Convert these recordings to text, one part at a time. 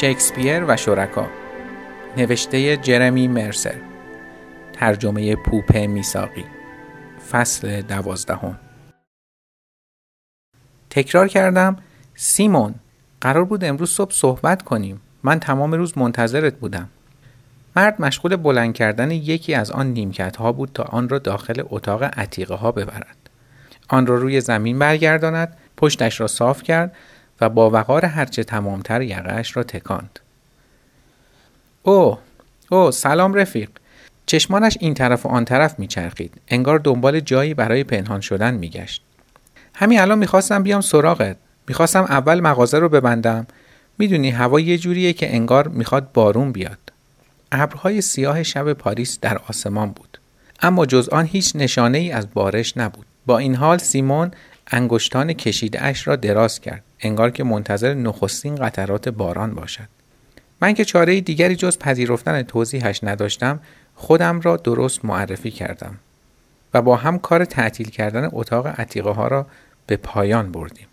شکسپیر و شرکا. نوشته جرمی مرسر ترجمه پوپ میساقی فصل دوازدهم. تکرار کردم سیمون قرار بود امروز صبح صحبت کنیم. من تمام روز منتظرت بودم. مرد مشغول بلند کردن یکی از آن نیمکت ها بود تا آن را داخل اتاق عتیقه ها ببرد. آن را روی زمین برگرداند پشتش را صاف کرد و با وقار هرچه تمامتر یقهش را تکاند. او او سلام رفیق. چشمانش این طرف و آن طرف میچرخید. انگار دنبال جایی برای پنهان شدن میگشت. همین الان می‌خواستم بیام سراغت. می‌خواستم اول مغازه رو ببندم. می‌دونی هوا یه جوریه که انگار می‌خواد بارون بیاد. ابرهای سیاه شب پاریس در آسمان بود. اما جز آن هیچ نشانه ای از بارش نبود. با این حال سیمون انگشتان کشیده اش را دراز کرد. انگار که منتظر نخستین قطرات باران باشد. من که چاره دیگری جز پذیرفتن توضیحش نداشتم خودم را درست معرفی کردم و با هم کار تعطیل کردن اتاق عتیقه ها را به پایان بردیم.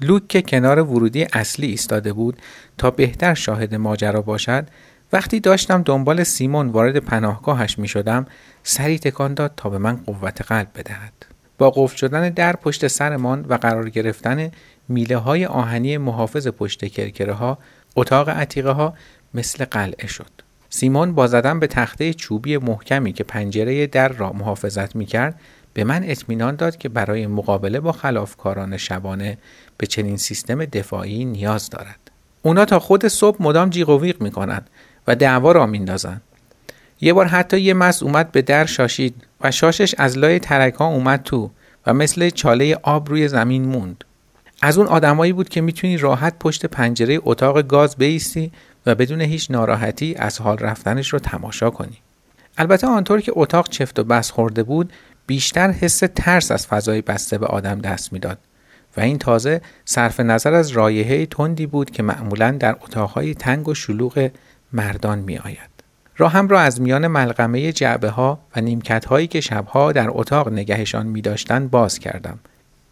لوک که کنار ورودی اصلی ایستاده بود تا بهتر شاهد ماجرا باشد وقتی داشتم دنبال سیمون وارد پناهگاهش می شدم سری تکان داد تا به من قوت قلب بدهد. با قفل شدن در پشت سرمان و قرار گرفتن میله های آهنی محافظ پشت کرکره ها اتاق عتیقه ها مثل قلعه شد سیمون با زدن به تخته چوبی محکمی که پنجره در را محافظت می کرد به من اطمینان داد که برای مقابله با خلافکاران شبانه به چنین سیستم دفاعی نیاز دارد. اونا تا خود صبح مدام جیغ و ویغ می‌کنند و دعوا را میندازند. یه بار حتی یه مس اومد به در شاشید و شاشش از لای ترک ها اومد تو و مثل چاله آب روی زمین موند. از اون آدمایی بود که می‌تونی راحت پشت پنجره اتاق گاز بیستی و بدون هیچ ناراحتی از حال رفتنش رو تماشا کنی. البته آنطور که اتاق چفت و بس خورده بود بیشتر حس ترس از فضای بسته به آدم دست می‌داد و این تازه صرف نظر از رایحه تندی بود که معمولا در اتاقهای تنگ و شلوغ مردان می آید. راهم را از میان ملغمه جعبه ها و نیمکت هایی که شبها در اتاق نگهشان می باز کردم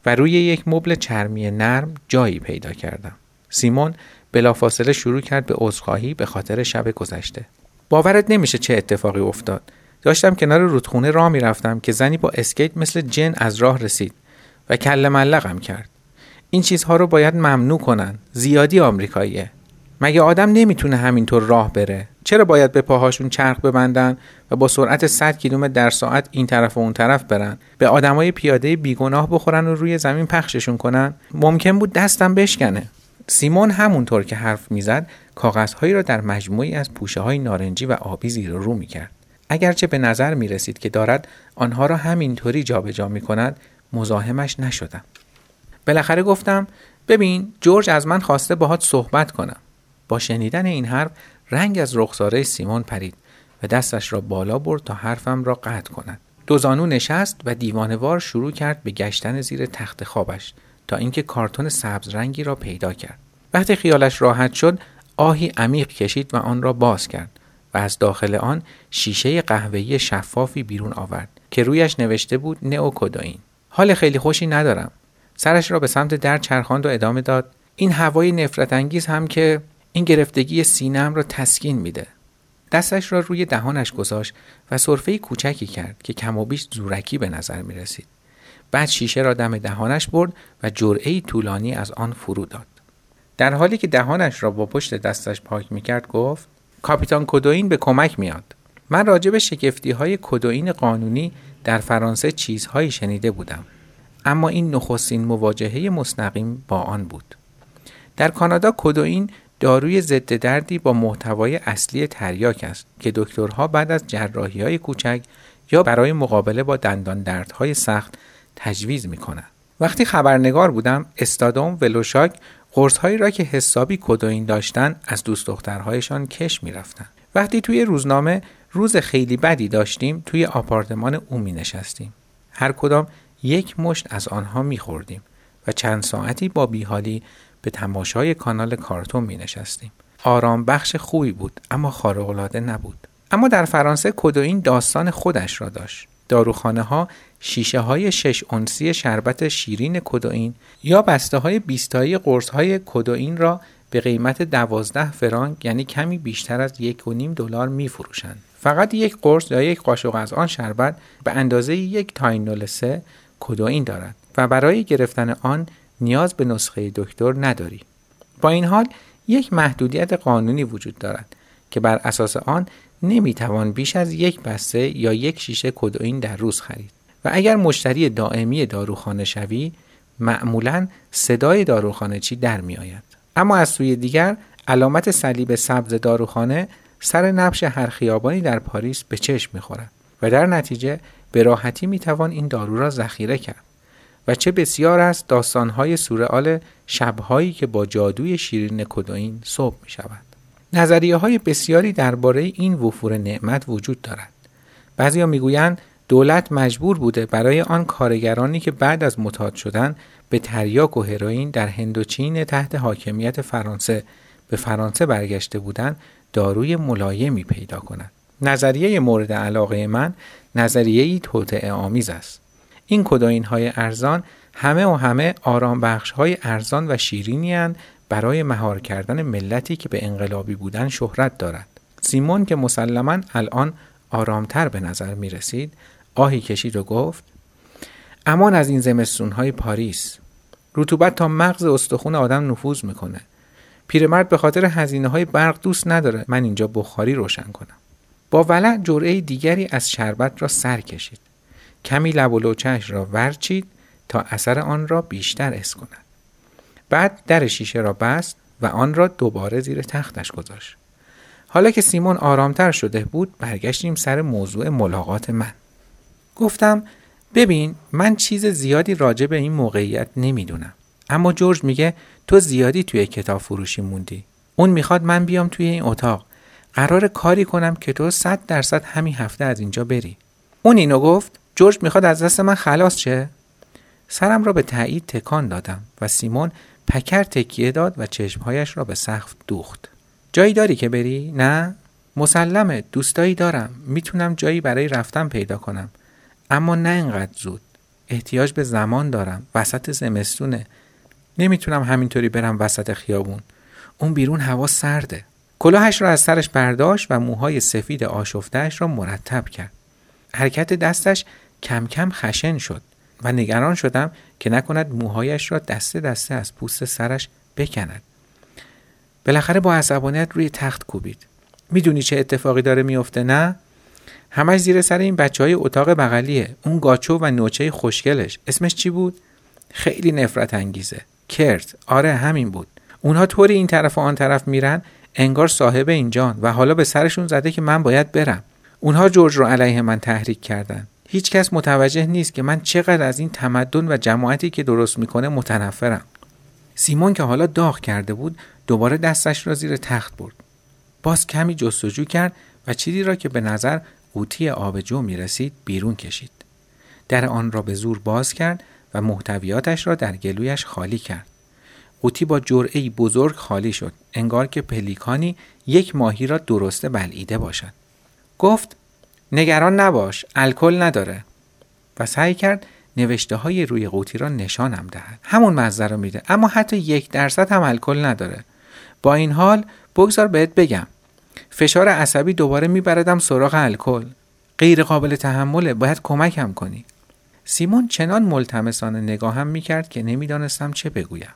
و روی یک مبل چرمی نرم جایی پیدا کردم. سیمون بلافاصله شروع کرد به عذرخواهی به خاطر شب گذشته. باورت نمیشه چه اتفاقی افتاد. داشتم کنار رودخونه راه می‌رفتم که زنی با اسکیت مثل جن از راه رسید و کل ملقم کرد. این چیزها رو باید ممنوع کنن. زیادی آمریکاییه. مگه آدم نمی‌تونه همینطور راه بره؟ چرا باید به پاهاشون چرخ ببندن و با سرعت 100 کیلومتر در ساعت این طرف و اون طرف برن؟ به آدمای پیاده بیگناه بخورن و روی زمین پخششون کنن؟ ممکن بود دستم بشکنه. سیمون همونطور که حرف می‌زد کاغذهایی را در مجموعی از پوشه های نارنجی و آبی زیر رو می‌کرد. اگرچه به نظر می رسید که دارد آنها را همینطوری جابجا می کند مزاحمش نشدم. بالاخره گفتم ببین جورج از من خواسته باهات صحبت کنم. با شنیدن این حرف رنگ از رخساره سیمون پرید و دستش را بالا برد تا حرفم را قطع کند. دو زانو نشست و دیوانوار شروع کرد به گشتن زیر تخت خوابش تا اینکه کارتون سبز رنگی را پیدا کرد. وقتی خیالش راحت شد آهی عمیق کشید و آن را باز کرد و از داخل آن شیشه قهوه‌ای شفافی بیرون آورد که رویش نوشته بود نئوکوداین. حال خیلی خوشی ندارم. سرش را به سمت در چرخاند و ادامه داد این هوای نفرت انگیز هم که این گرفتگی سینم را تسکین میده. دستش را روی دهانش گذاشت و صرفه کوچکی کرد که کم و بیش زورکی به نظر می رسید. بعد شیشه را دم دهانش برد و جرعه طولانی از آن فرو داد. در حالی که دهانش را با پشت دستش پاک می کرد گفت کاپیتان کدوین به کمک میاد. من راجع به شگفتی های کدوین قانونی در فرانسه چیزهایی شنیده بودم. اما این نخستین مواجهه مستقیم با آن بود. در کانادا کدوین داروی ضد دردی با محتوای اصلی تریاک است که دکترها بعد از جراحی های کوچک یا برای مقابله با دندان دردهای سخت تجویز می کنند. وقتی خبرنگار بودم استادوم ولوشاک قرصهایی را که حسابی کدوین داشتن از دوست دخترهایشان کش رفتن. وقتی توی روزنامه روز خیلی بدی داشتیم توی آپارتمان او می نشستیم. هر کدام یک مشت از آنها می خوردیم و چند ساعتی با بیحالی به تماشای کانال کارتون می نشستیم. آرام بخش خوبی بود اما خارق‌العاده نبود. اما در فرانسه کدوین داستان خودش را داشت. داروخانه ها شیشه های شش اونسی شربت شیرین کدوئین یا بسته های بیستایی قرص های کدوئین را به قیمت دوازده فرانک یعنی کمی بیشتر از یک و نیم دلار میفروشند فقط یک قرص یا یک قاشق از آن شربت به اندازه یک تاینول سه کدوئین دارد و برای گرفتن آن نیاز به نسخه دکتر نداری. با این حال یک محدودیت قانونی وجود دارد که بر اساس آن نمی‌توان بیش از یک بسته یا یک شیشه کدوئین در روز خرید. و اگر مشتری دائمی داروخانه شوی معمولا صدای داروخانه چی در می آید. اما از سوی دیگر علامت صلیب سبز داروخانه سر نبش هر خیابانی در پاریس به چشم می خورد و در نتیجه به راحتی می توان این دارو را ذخیره کرد. و چه بسیار است داستانهای سورئال شبهایی که با جادوی شیرین کدوین صبح می شود. نظریه های بسیاری درباره این وفور نعمت وجود دارد. بعضیا می‌گویند دولت مجبور بوده برای آن کارگرانی که بعد از متاد شدن به تریاک و هروئین در هندوچین تحت حاکمیت فرانسه به فرانسه برگشته بودند داروی ملایمی پیدا کند. نظریه مورد علاقه من نظریه ای توطعه آمیز است. این کداین های ارزان همه و همه آرام بخش های ارزان و شیرینی برای مهار کردن ملتی که به انقلابی بودن شهرت دارد. سیمون که مسلما الان آرامتر به نظر می رسید آهی کشید و گفت امان از این زمستون های پاریس. رطوبت تا مغز استخون آدم نفوذ می‌کنه. پیرمرد به خاطر هزینه های برق دوست نداره. من اینجا بخاری روشن کنم. با ولع جرعه دیگری از شربت را سر کشید. کمی لب و لوچهش را ورچید تا اثر آن را بیشتر اس کند. بعد در شیشه را بست و آن را دوباره زیر تختش گذاشت. حالا که سیمون آرامتر شده بود برگشتیم سر موضوع ملاقات من. گفتم ببین من چیز زیادی راجع به این موقعیت نمی‌دونم. اما جورج میگه تو زیادی توی کتاب فروشی موندی. اون می‌خواد من بیام توی این اتاق. قرار کاری کنم که تو صد درصد همین هفته از اینجا بری. اون اینو گفت جورج می‌خواد از دست من خلاص چه سرم را به تایید تکان دادم و سیمون پکر تکیه داد و چشمهایش را به سقف دوخت. جایی داری که بری؟ نه؟ مسلمه دوستایی دارم. می‌تونم جایی برای رفتن پیدا کنم. اما نه اینقدر زود. احتیاج به زمان دارم. وسط زمستونه. نمی‌تونم همینطوری برم وسط خیابون. اون بیرون هوا سرده. کلاهش را از سرش برداشت و موهای سفید آشفتهش را مرتب کرد. حرکت دستش کم کم خشن شد و نگران شدم که نکند موهایش را دسته دسته از پوست سرش بکند. بالاخره با عصبانیت روی تخت کوبید. می‌دونی چه اتفاقی داره میفته نه؟ همش زیر سر این بچه های اتاق بغلیه. اون گاچو و نوچه خوشگلش. اسمش چی بود؟ خیلی نفرت انگیزه. کرت. آره همین بود. اونها طوری این طرف و آن طرف میرن انگار صاحب اینجان و حالا به سرشون زده که من باید برم. اونها جورج رو علیه من تحریک کردن. هیچ کس متوجه نیست که من چقدر از این تمدن و جماعتی که درست می‌کنه متنفرم سیمون که حالا داغ کرده بود دوباره دستش را زیر تخت برد باز کمی جستجو کرد و چیزی را که به نظر قوطی آبجو می رسید بیرون کشید. در آن را به زور باز کرد و محتویاتش را در گلویش خالی کرد. قوطی با جرعه بزرگ خالی شد انگار که پلیکانی یک ماهی را درسته بلعیده باشد. گفت نگران نباش الکل نداره. و سعی کرد نوشته های روی قوطی را نشانم دهد. همون مزه رو میده. اما حتی یک درصد هم الکل نداره. با این حال بگذار بهت بگم. فشار عصبی دوباره میبردم سراغ الکل. غیر قابل تحمله. باید کمکم کنی. سیمون چنان ملتمسانه نگاهم می‌کرد که نمی‌دانستم چه بگویم.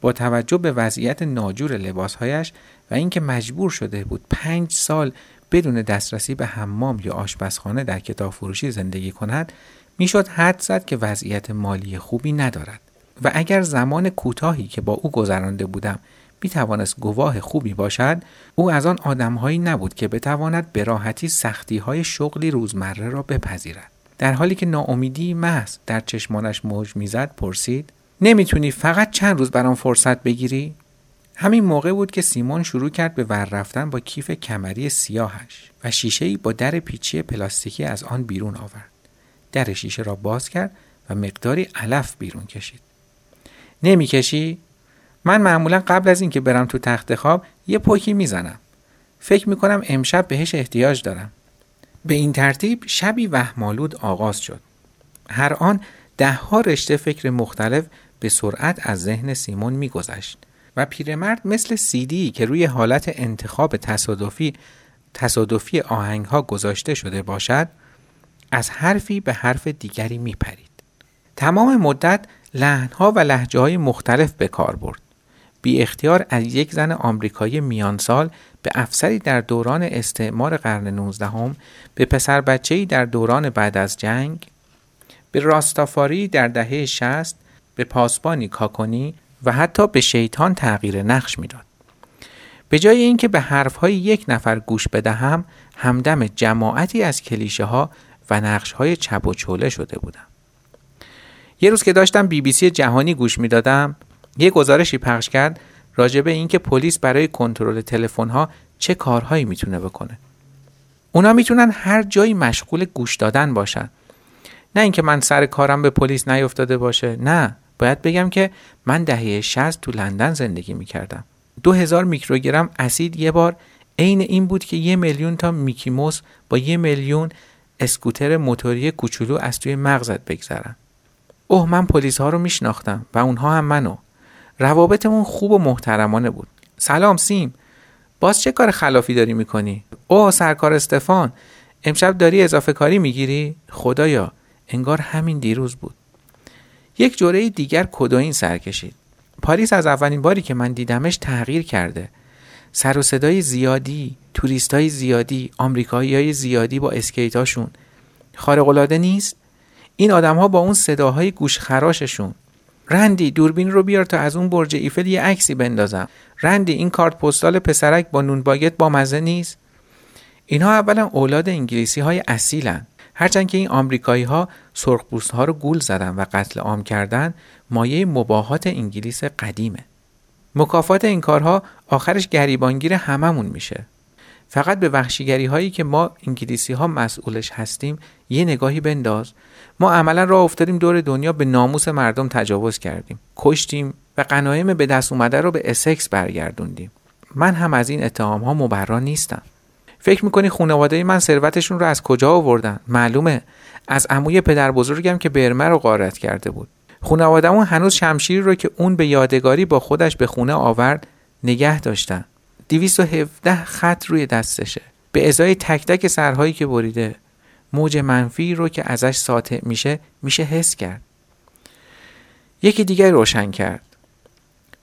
با توجه به وضعیت ناجور لباسهایش و اینکه مجبور شده بود پنج سال بدون دسترسی به حمام یا آشپزخانه در کتاب فروشی زندگی کند می‌شد حد زد که وضعیت مالی خوبی ندارد. و اگر زمان کوتاهی که با او گذرانده بودم می توانست گواه خوبی باشد او از آن آدمهایی نبود که بتواند به راحتی سختی های شغلی روزمره را بپذیرد. در حالی که ناامیدی محض در چشمانش موج می‌زد پرسید نمی‌تونی فقط چند روز برام فرصت بگیری؟ همین موقع بود که سیمون شروع کرد به ور رفتن با کیف کمری سیاهش و شیشه با در پیچی پلاستیکی از آن بیرون آورد. در شیشه را باز کرد و مقداری علف بیرون کشید. نمی‌کشی من معمولا قبل از اینکه برم تو تخت خواب یه پوکی می‌زنم. فکر می‌کنم امشب بهش احتیاج دارم. به این ترتیب شبی وهمالود آغاز شد. هر آن ده ها رشته فکر مختلف به سرعت از ذهن سیمون میگذشت. و پیرمرد مثل سیدی که روی حالت انتخاب تصادفی تصادفی آهنگ ها گذاشته شده باشد از حرفی به حرف دیگری می پرید. تمام مدت لحنها و لحجه های مختلف به کار برد. بی اختیار از یک زن آمریکایی میانسال به افسری در دوران استعمار قرن 19 هم، به پسر بچه‌ای در دوران بعد از جنگ به راستافاری در دهه 60 به پاسبانی کاکونی و حتی به شیطان تغییر نقش می‌داد. به جای اینکه به حرفهای یک نفر گوش بدهم همدم جماعتی از کلیشه ها و نقش های چپ و چوله شده بودم. یه روز که داشتم بی بی سی جهانی گوش می‌دادم یه گزارشی پخش کرد راجع به اینکه پلیس برای کنترل تلفن ها چه کارهایی می‌تونه بکنه. اونا می‌تونن هر جایی مشغول گوش دادن باشن. نه اینکه من سر کارم به پلیس نیفتاده باشه نه باید بگم که من دهه 60 تو لندن زندگی می‌کردم. دو هزار میکروگرم اسید یه بار عین این بود که یه میلیون تا میکیموس با یه میلیون اسکوتر موتوری کوچولو از توی مغزت بگذرن. اوه من پلیس ها رو میشناختم و اونها هم منو. روابطمون خوب و محترمانه بود. سلام سیم. باز چه کار خلافی داری می‌کنی؟ اوه سرکار استفان. امشب داری اضافه کاری می‌گیری؟ خدایا انگار همین دیروز بود. یک جوره دیگر کدوین سر کشید. پاریس از اولین باری که من دیدمش تغییر کرده. سر و صدای زیادی توریست های زیادی آمریکایی های زیادی با اسکیتاشون خارق نیست؟ این آدم ها با اون صداهای گوش خراششون رندی دوربین رو بیار تا از اون برج ایفل یه عکسی بندازم. رندی این کارت پستال پسرک با نون باگت با مزه نیست؟ اینها اولا اولاد انگلیسی های اصیلن. هرچند که این آمریکایی ها سرخپوست ها رو گول زدن و قتل عام کردن مایه مباهات انگلیس قدیمه. مکافات این کارها آخرش گریبانگیر هممون میشه. فقط به وحشیگری هایی که ما انگلیسی ها مسئولش هستیم یه نگاهی بنداز. ما عملا راه افتادیم دور دنیا به ناموس مردم تجاوز کردیم. کشتیم و قنایم به دست اومده رو به اسکس برگردوندیم. من هم از این اتهام ها مبرا نیستم. فکر می‌کنی خانواده من ثروتشون رو از کجا آوردن؟ معلومه. از عموی پدر بزرگم که برمه رو غارت کرده بود. خانوادهمون هنوز شمشیری رو که اون به یادگاری با خودش به خونه آورد نگه داشتن. 217 خط روی دستشه. به ازای تک تک سرهایی که بریده موج منفی رو که ازش ساطع میشه میشه حس کرد. یکی دیگه روشن کرد.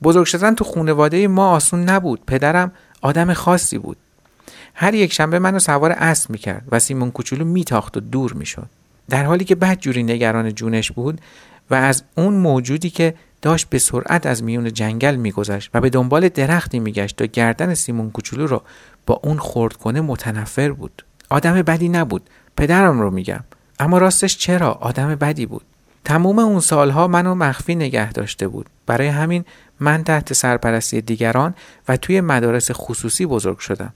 بزرگ شدن تو خونواده ما آسون نبود. پدرم آدم خاصی بود. هر یک شنبه منو سوار اسب می‌کرد و سیمون کوچولو میتاخت و دور می‌شد. در حالی که بد جوری نگران جونش بود و از اون موجودی که داشت به سرعت از میون جنگل میگذشت و به دنبال درختی میگشت تا گردن سیمون کوچولو رو با اون خورد کنه متنفر بود. آدم بدی نبود. پدرم رو میگم. اما راستش چرا؟ آدم بدی بود. تموم اون سالها منو مخفی نگه داشته بود. برای همین من تحت سرپرستی دیگران و توی مدارس خصوصی بزرگ شدم.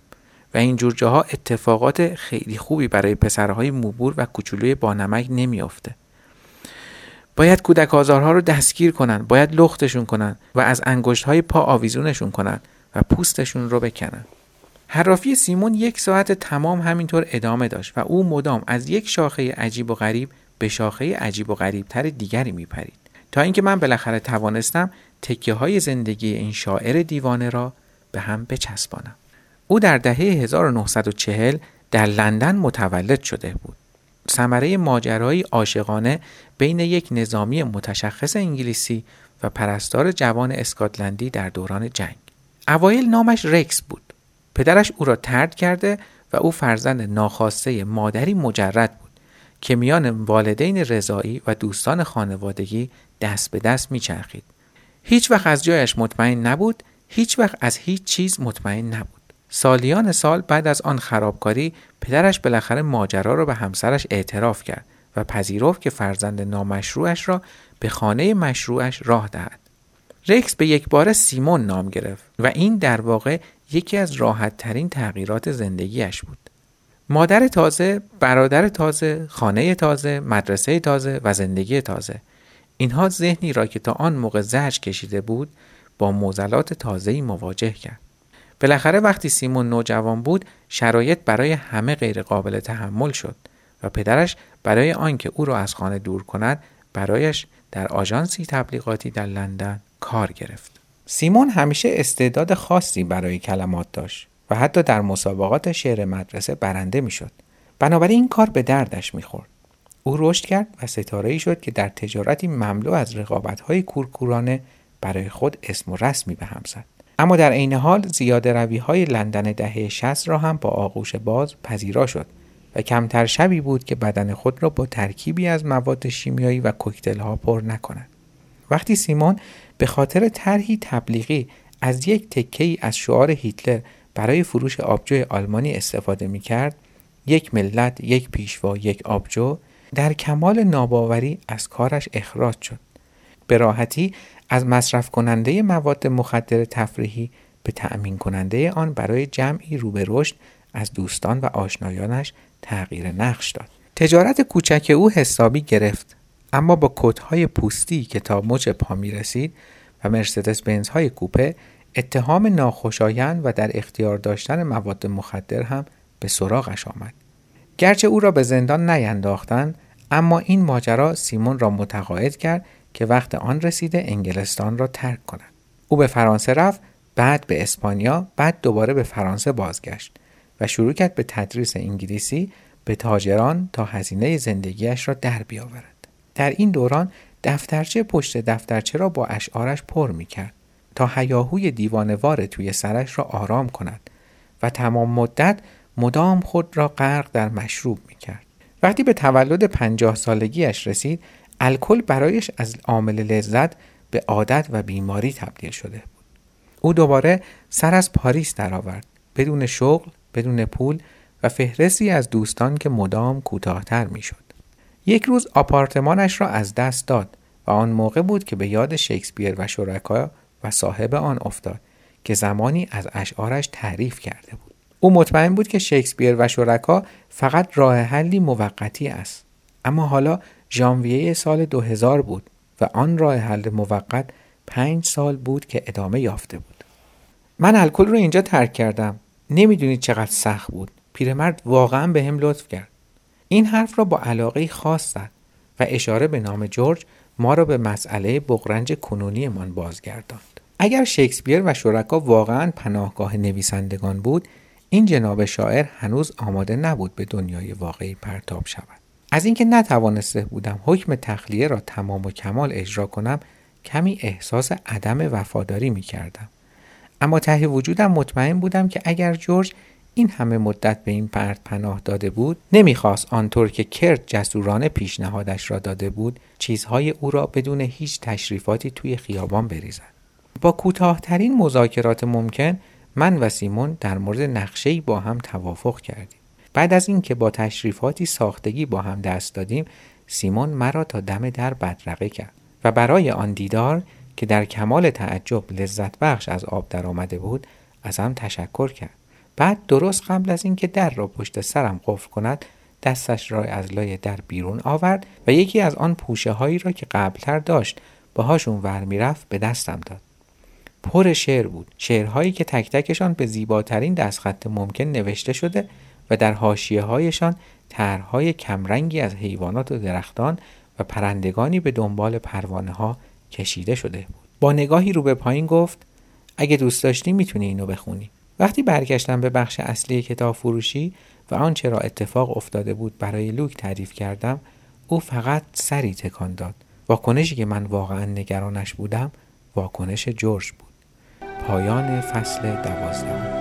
و این جور جاها اتفاقات خیلی خوبی برای پسرهای موبور و کوچولوی بانمک نمیافته. باید کودک آزارها رو دستگیر کنن باید لختشون کنن و از انگشت های پا آویزونشون کنن و پوستشون رو بکنن. حرافی سیمون یک ساعت تمام همینطور ادامه داشت و او مدام از یک شاخه عجیب و غریب به شاخه عجیب و غریب تر دیگری میپرید. تا اینکه من بالاخره توانستم تکیه های زندگی این شاعر دیوانه را به هم بچسبانم. او در دهه 1940 در لندن متولد شده بود. ثمره ماجرایی عاشقانه بین یک نظامی متشخص انگلیسی و پرستار جوان اسکاتلندی در دوران جنگ. اوایل نامش رکس بود. پدرش او را ترد کرده و او فرزند ناخواسته مادری مجرد بود که میان والدین رضایی و دوستان خانوادگی دست به دست میچرخید. هیچ وقت از جایش مطمئن نبود، هیچ وقت از هیچ چیز مطمئن نبود. سالیان سال بعد از آن خرابکاری پدرش بالاخره ماجرا را به همسرش اعتراف کرد و پذیرفت که فرزند نامشروعش را به خانه مشروعش راه دهد. رکس به یک بار سیمون نام گرفت و این در واقع یکی از راحت ترین تغییرات زندگیش بود. مادر تازه، برادر تازه، خانه تازه، مدرسه تازه و زندگی تازه. اینها ذهنی را که تا آن موقع زرج کشیده بود با موزلات تازه‌ای مواجه کرد. بالاخره وقتی سیمون نوجوان بود شرایط برای همه غیر قابل تحمل شد و پدرش برای آنکه او را از خانه دور کند برایش در آژانسی تبلیغاتی در لندن کار گرفت سیمون همیشه استعداد خاصی برای کلمات داشت و حتی در مسابقات شعر مدرسه برنده می‌شد. بنابراین این کار به دردش می‌خورد. او رشد کرد و ستاره شد که در تجارتی مملو از رقابت های کورکورانه برای خود اسم و رسمی به هم زد. اما در عین حال زیاده روی های لندن دهه 60 را هم با آغوش باز پذیرا شد و کمتر شبی بود که بدن خود را با ترکیبی از مواد شیمیایی و کوکتل ها پر نکند. وقتی سیمون به خاطر طرحی تبلیغی از یک تکه ای از شعار هیتلر برای فروش آبجوی آلمانی استفاده می کرد یک ملت، یک پیشوا، یک آبجو در کمال ناباوری از کارش اخراج شد. به راحتی از مصرف کننده مواد مخدر تفریحی به تأمین کننده آن برای جمعی رو به رشد از دوستان و آشنایانش تغییر نقش داد. تجارت کوچک او حسابی گرفت اما با کتهای پوستی که تا مچ پا می رسید و مرسدس بنز های کوپه اتهام ناخوشایند و در اختیار داشتن مواد مخدر هم به سراغش آمد. گرچه او را به زندان نینداختند اما این ماجرا سیمون را متقاعد کرد که وقت آن رسیده انگلستان را ترک کند. او به فرانسه رفت بعد به اسپانیا بعد دوباره به فرانسه بازگشت و شروع کرد به تدریس انگلیسی به تاجران تا هزینه زندگیش را در بیاورد. در این دوران دفترچه پشت دفترچه را با اشعارش پر می کرد تا هیاهوی دیوانوار توی سرش را آرام کند و تمام مدت مدام خود را غرق در مشروب می کرد. وقتی به تولد پنجاه سالگیش رسید الکل برایش از عامل لذت به عادت و بیماری تبدیل شده بود. او دوباره سر از پاریس درآورد بدون شغل، بدون پول و فهرستی از دوستان که مدام کوتاهتر می‌شد. یک روز آپارتمانش را از دست داد و آن موقع بود که به یاد شکسپیر و شرکا و صاحب آن افتاد که زمانی از اشعارش تعریف کرده بود. او مطمئن بود که شکسپیر و شرکا فقط راه حلی موقتی است. اما حالا ژانویه سال 2000 بود و آن راه حل موقت پنج سال بود که ادامه یافته بود. من الکل رو اینجا ترک کردم. نمی‌دونید چقدر سخت بود. پیرمرد واقعا به هم لطف کرد. این حرف را با علاقه خاص زد و اشاره به نام جورج ما را به مسئله بغرنج کنونیمان بازگرداند. اگر شکسپیر و شرکا واقعا پناهگاه نویسندگان بود این جناب شاعر هنوز آماده نبود به دنیای واقعی پرتاب شود. از اینکه نتوانسته بودم حکم تخلیه را تمام و کمال اجرا کنم کمی احساس عدم وفاداری می کردم. اما ته وجودم مطمئن بودم که اگر جورج این همه مدت به این پرد پناه داده بود نمی‌خواست آنطور که کرد جسورانه پیشنهادش را داده بود چیزهای او را بدون هیچ تشریفاتی توی خیابان بریزد با کوتاهترین مذاکرات ممکن من و سیمون در مورد نقشه‌ای با هم توافق کردیم بعد از اینکه با تشریفاتی ساختگی با هم دست دادیم سیمون مرا تا دم در بدرقه کرد و برای آن دیدار که در کمال تعجب لذت بخش از آب در آمده بود از هم تشکر کرد. بعد درست قبل از اینکه در را پشت سرم قفل کند دستش را از لای در بیرون آورد و یکی از آن پوشه هایی را که قبلتر داشت باهاشون ور می‌رفت به دستم داد. پر شعر بود. شعرهایی که تک تکشان به زیباترین دستخط ممکن نوشته شده و در حاشیه هایشان طرحهای کمرنگی از حیوانات و درختان و پرندگانی به دنبال پروانه ها کشیده شده بود. با نگاهی رو به پایین گفت اگه دوست داشتی می‌تونی اینو بخونی. وقتی برگشتم به بخش اصلی کتاب فروشی و آنچه را اتفاق افتاده بود برای لوک تعریف کردم او فقط سری تکان داد. واکنشی که من واقعا نگرانش بودم واکنش جورج بود. پایان فصل دوازده